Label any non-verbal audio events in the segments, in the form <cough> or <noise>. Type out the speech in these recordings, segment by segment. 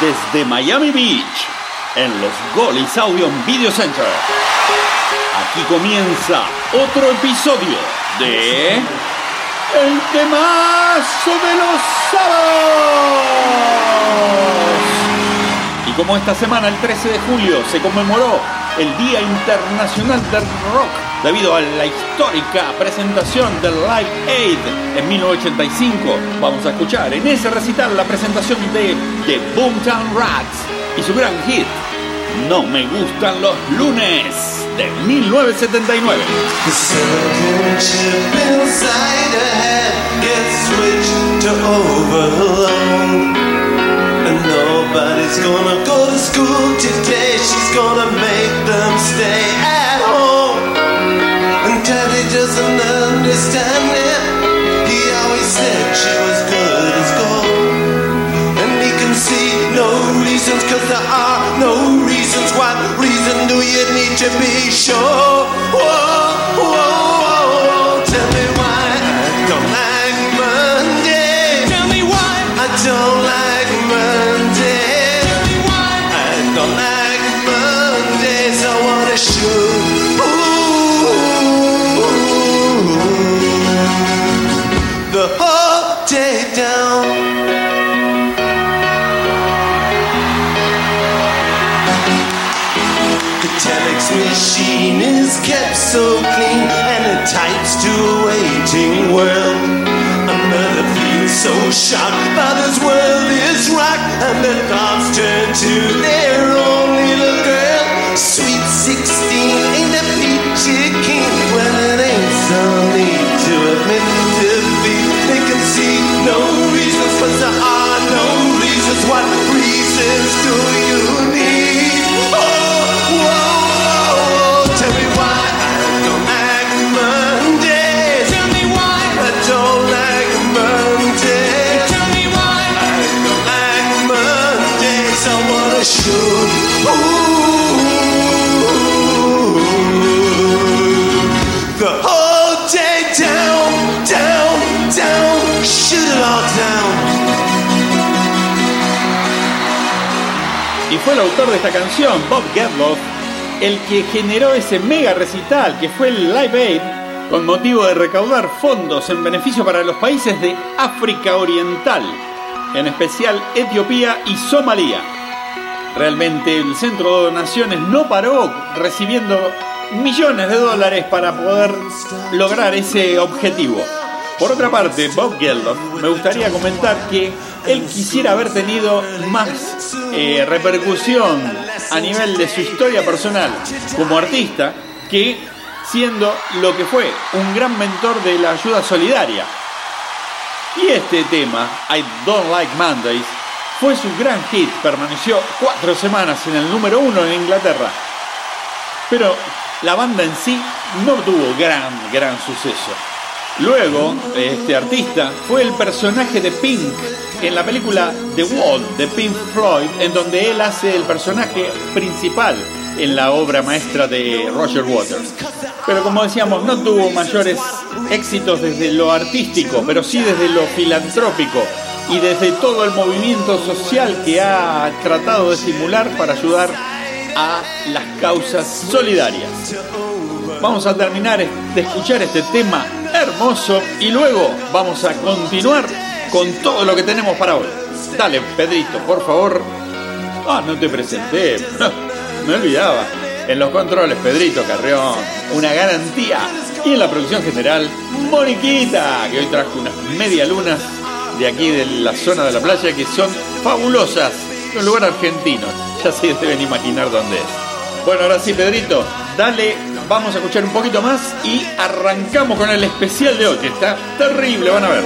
desde Miami Beach, en los Golis Audio Video Center. Aquí comienza otro episodio de El temazo de los sábados. Y como esta semana, el 13 de julio, se conmemoró el Día Internacional del Rock debido a la histórica presentación del Live Aid en 1985. Vamos a escuchar en ese recital la presentación de The Boomtown Rats y su gran hit No me gustan los lunes de 1979. And nobody's gonna go to school today. She's gonna make them stay at home. And Daddy doesn't understand it. He always said she was good as gold. And he can see no reasons, cause there are no reasons. What reason do you need to be sure? Whoa, whoa, whoa, whoa. Tell me why I don't like Monday. Tell me why I don't shocked by his world is racked, and the thoughts turn to their Y fue el autor de esta canción, Bob Geldof, el que generó ese mega recital que fue el Live Aid con motivo de recaudar fondos en beneficio para los países de África Oriental, en especial Etiopía y Somalia. Realmente el Centro de Donaciones no paró recibiendo millones de dólares para poder lograr ese objetivo. Por otra parte, Bob Geldof, me gustaría comentar que él quisiera haber tenido más eh, repercusión a nivel de su historia personal como artista que siendo lo que fue un gran mentor de la ayuda solidaria. Y este tema, I Don't Like Mondays, fue su gran hit, permaneció cuatro semanas en el número uno en Inglaterra. Pero la banda en sí no tuvo gran, gran suceso. Luego, este artista fue el personaje de Pink en la película The Wall de Pink Floyd, en donde él hace el personaje principal en la obra maestra de Roger Waters. Pero como decíamos, no tuvo mayores éxitos desde lo artístico, pero sí desde lo filantrópico y desde todo el movimiento social que ha tratado de simular para ayudar a las causas solidarias. Vamos a terminar de escuchar este tema hermoso y luego vamos a continuar con todo lo que tenemos para hoy. Dale, Pedrito, por favor. Ah, no te presenté. Me olvidaba. En los controles, Pedrito Carrión, una garantía. Y en la producción general, Moniquita, que hoy trajo unas media lunas de aquí de la zona de la playa que son fabulosas. Un lugar argentino. Ya se deben imaginar dónde es. Bueno, ahora sí, Pedrito, dale, vamos a escuchar un poquito más y arrancamos con el especial de hoy, que está terrible, van a ver.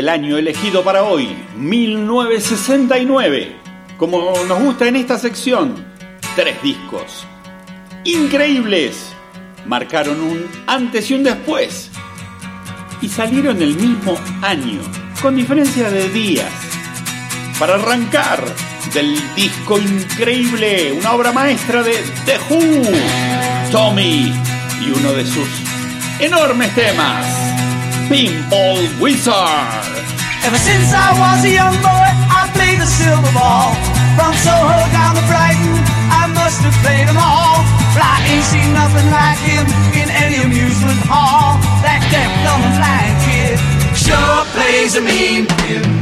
El año elegido para hoy, 1969. Como nos gusta en esta sección, tres discos. Increíbles. Marcaron un antes y un después. Y salieron el mismo año, con diferencia de días. Para arrancar del disco increíble, una obra maestra de The Who, Tommy, y uno de sus enormes temas, Pinball Wizard. Ever since I was a young boy, I played the silver ball. From Soho down to Brighton, I must have played them all. But I ain't seen nothing like him in any amusement hall. That deaf, dumb, and blind kid sure plays a mean pinball.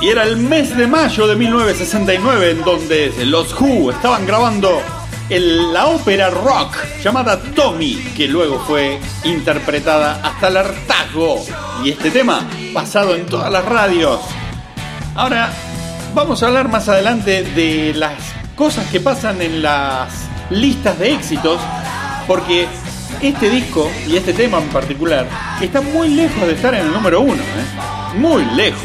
Y era el mes de mayo de 1969 en donde los Who estaban grabando el- la ópera rock llamada Tommy, que luego fue interpretada hasta el hartazgo. Y este tema pasado en todas las radios. Ahora vamos a hablar más adelante de las cosas que pasan en las listas de éxitos, porque este disco y este tema en particular está muy lejos de estar en el número uno, ¿eh? muy lejos.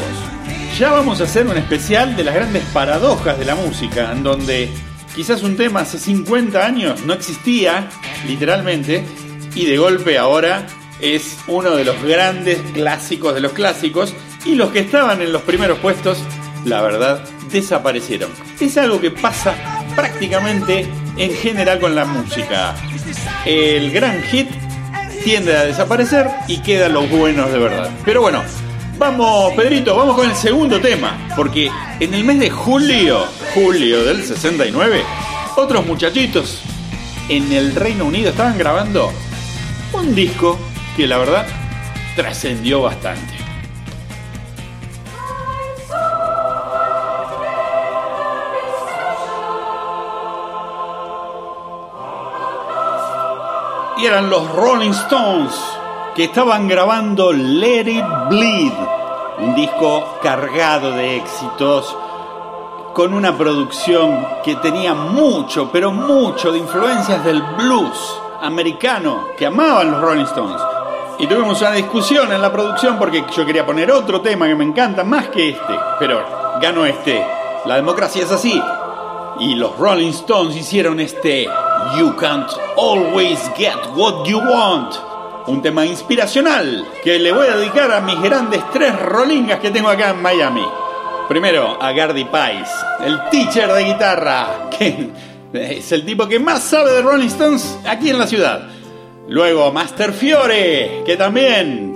Ya vamos a hacer un especial de las grandes paradojas de la música, en donde quizás un tema hace 50 años no existía, literalmente, y de golpe ahora es uno de los grandes clásicos de los clásicos, y los que estaban en los primeros puestos, la verdad, desaparecieron. Es algo que pasa prácticamente en general con la música. El gran hit tiende a desaparecer y quedan los buenos de verdad. Pero bueno, vamos, Pedrito, vamos con el segundo tema, porque en el mes de julio, julio del 69, otros muchachitos en el Reino Unido estaban grabando un disco que la verdad trascendió bastante. y eran los Rolling Stones que estaban grabando Let It Bleed, un disco cargado de éxitos, con una producción que tenía mucho, pero mucho de influencias del blues americano que amaban los Rolling Stones. Y tuvimos una discusión en la producción porque yo quería poner otro tema que me encanta más que este, pero ganó este. La democracia es así. Y los Rolling Stones hicieron este You Can't Always Get What You Want. Un tema inspiracional que le voy a dedicar a mis grandes tres rolingas que tengo acá en Miami. Primero a Gardy Pice, el teacher de guitarra, <laughs> que es el tipo que más sabe de Rolling Stones aquí en la ciudad. Luego a Master Fiore, que también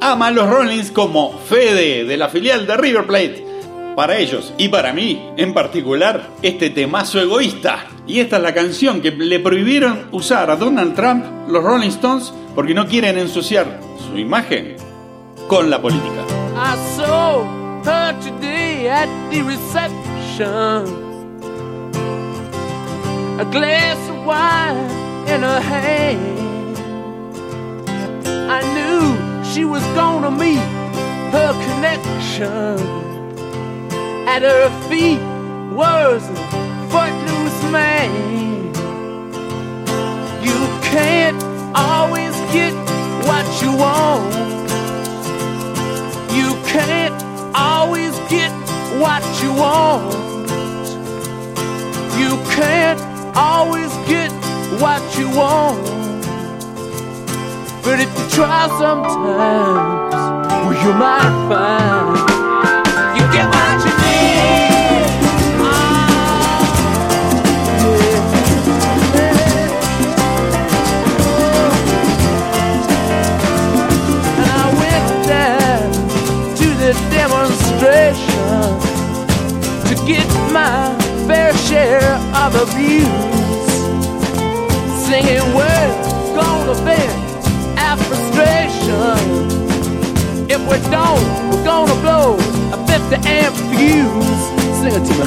ama a los Rollins como Fede de la filial de River Plate. Para ellos y para mí en particular, este temazo egoísta. Y esta es la canción que le prohibieron usar a Donald Trump los Rolling Stones porque no quieren ensuciar su imagen con la política. A glass of wine in her hand. I knew she was gonna meet her connection. At her feet was a footloose man. You can't always get what you want. You can't always get what you want. You can't always get what you want. But if you try sometimes, well, you might find by the views, singing we're gonna vent our frustration. If we don't, we're gonna blow a 50 amp fuse. Sing it to me.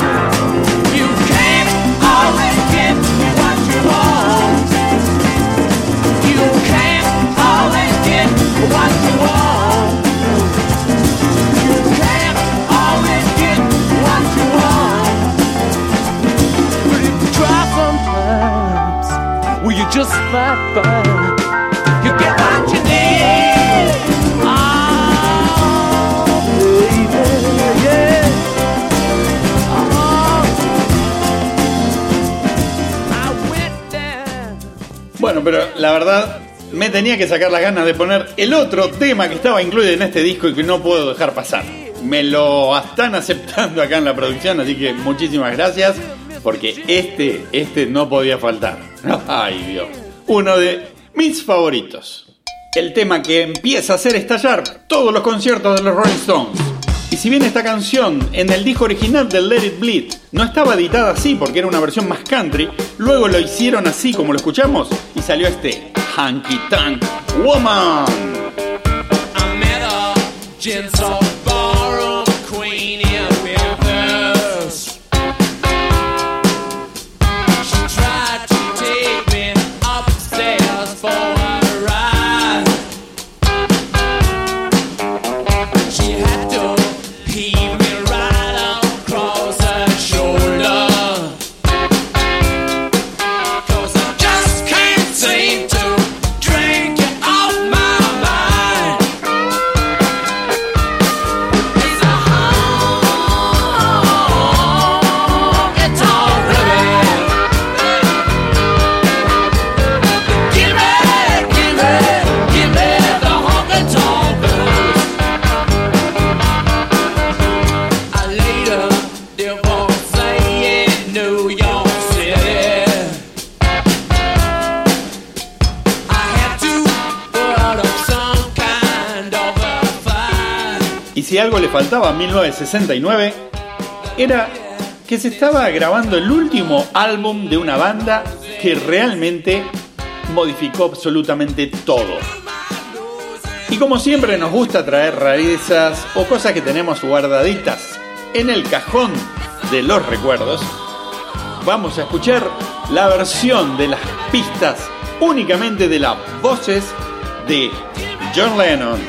You can't always get what you want. Just might find you get what you need. Oh, baby, yeah. Oh, I went down. Bueno, pero la verdad me tenía que sacar las ganas de poner el otro tema que estaba incluido en este disco y que no puedo dejar pasar. Me lo están aceptando acá en la producción, así que muchísimas gracias, porque este, este no podía faltar. <laughs> Ay Dios, uno de mis favoritos. El tema que empieza a hacer estallar todos los conciertos de los Rolling Stones. Y si bien esta canción en el disco original de Let It Bleed no estaba editada así porque era una versión más country, luego lo hicieron así como lo escuchamos y salió este Hanky Tank Woman. Y si algo le faltaba a 1969, era que se estaba grabando el último álbum de una banda que realmente modificó absolutamente todo. Y como siempre nos gusta traer rarezas o cosas que tenemos guardaditas en el cajón de los recuerdos, vamos a escuchar la versión de las pistas únicamente de las voces de John Lennon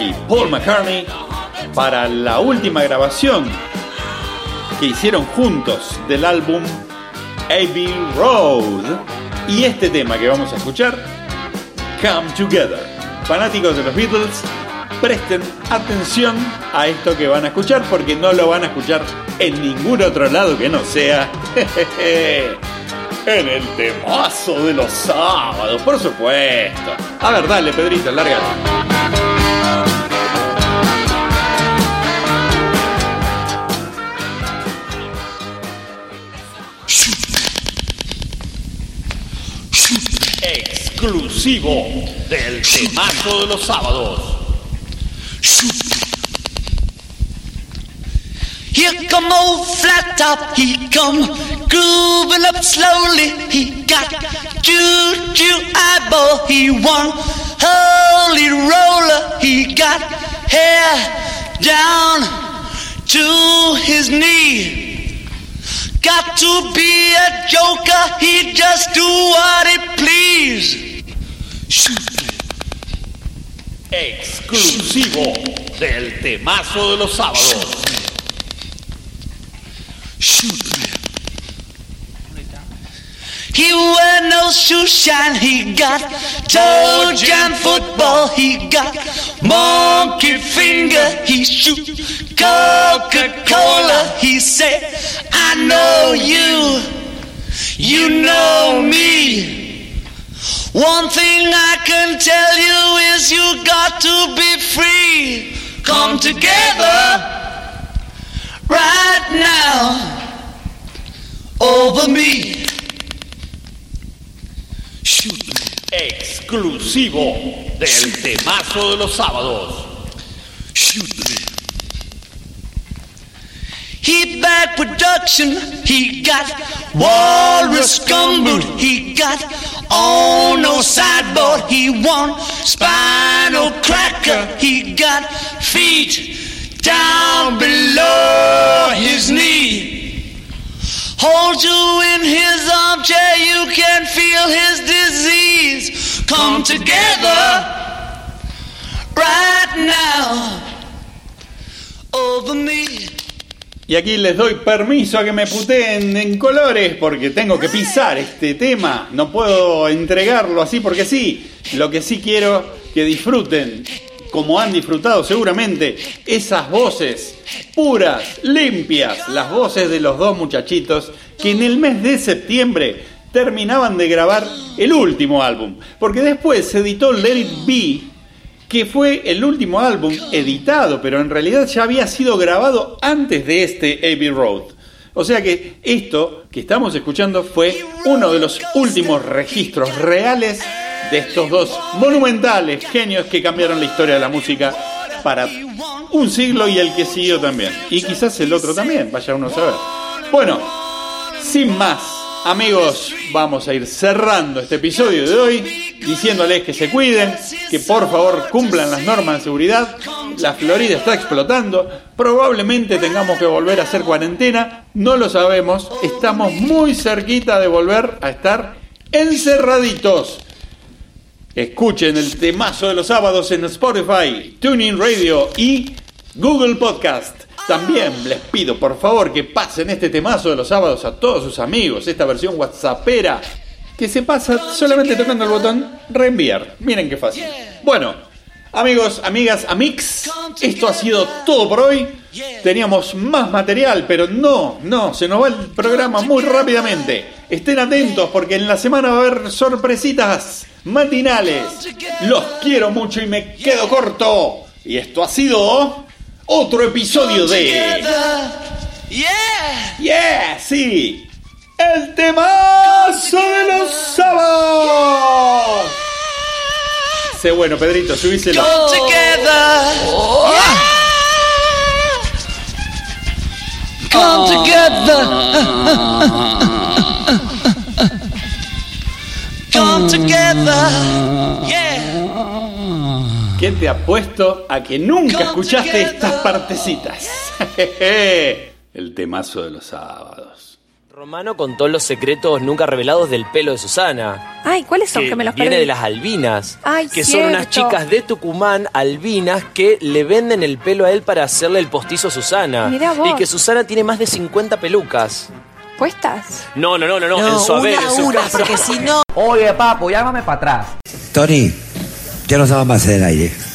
y Paul McCartney para la última grabación que hicieron juntos del álbum Abbey Road y este tema que vamos a escuchar, Come Together. Fanáticos de los Beatles, presten atención a esto que van a escuchar porque no lo van a escuchar en ningún otro lado que no sea <laughs> en el temazo de los sábados, por supuesto. A ver, dale, Pedrito, lárgate. Exclusivo del temazo de los sábados. Here come old flat top, he come grooving up slowly. He got choo-choo eyeball, he won holy roller. He got hair down to his knee. Got to be a joker, he just do what he please. Exclusivo del temazo de los sábados. He wear no shoe shine, he got toe jam football, he got monkey finger, he shoot Coca-Cola, he say, I know you, you know me. One thing I can tell you is you got to be free. Come together right now over me. Shoot me. Exclusivo del temazo de los sábados. Shoot me. He back production, he got walrus gumboot, he got on no sideboard, he won spinal cracker, he got feet down below his knee. Hold you in his armchair, you can feel his come together right now over me. Y aquí les doy permiso a que me puteen en colores porque tengo que pisar este tema. No puedo entregarlo así porque sí. Lo que sí quiero que disfruten, como han disfrutado seguramente, esas voces puras, limpias, las voces de los dos muchachitos que en el mes de septiembre terminaban de grabar el último álbum. Porque después se editó Let It Be que fue el último álbum editado, pero en realidad ya había sido grabado antes de este Abbey Road. O sea que esto que estamos escuchando fue uno de los últimos registros reales de estos dos monumentales genios que cambiaron la historia de la música para un siglo y el que siguió también. Y quizás el otro también, vaya uno a saber. Bueno, sin más, amigos, vamos a ir cerrando este episodio de hoy diciéndoles que se cuiden, que por favor cumplan las normas de seguridad. La Florida está explotando, probablemente tengamos que volver a hacer cuarentena, no lo sabemos, estamos muy cerquita de volver a estar encerraditos. Escuchen el temazo de los sábados en Spotify, Tuning Radio y Google Podcast. También les pido por favor que pasen este temazo de los sábados a todos sus amigos, esta versión WhatsAppera que se pasa solamente tocando el botón reenviar. Miren qué fácil. Bueno, amigos, amigas, amix, esto ha sido todo por hoy. Teníamos más material, pero no, no, se nos va el programa muy rápidamente. Estén atentos porque en la semana va a haber sorpresitas matinales. Los quiero mucho y me quedo corto. Y esto ha sido otro episodio de... Yeah! Yeah, sí. El temazo de los sábados. Sé bueno, Pedrito, subíselo. Come together. Come together. Come together. Yeah. ¿Qué te apuesto a que nunca escuchaste estas partecitas? <laughs> <laughs> El temazo de los sábados. Romano contó los secretos nunca revelados del pelo de Susana. Ay, ¿cuáles son? que Que me los viene perdí. de las albinas. Ay, que son unas chicas de Tucumán, albinas, que le venden el pelo a él para hacerle el postizo a Susana. Mirá vos. Y que Susana tiene más de 50 pelucas. ¿Puestas? No, no, no, no, no, en su haber, en su casa. si no. Oye, papo, llámame para atrás. Tony, ya no estaba más en el aire.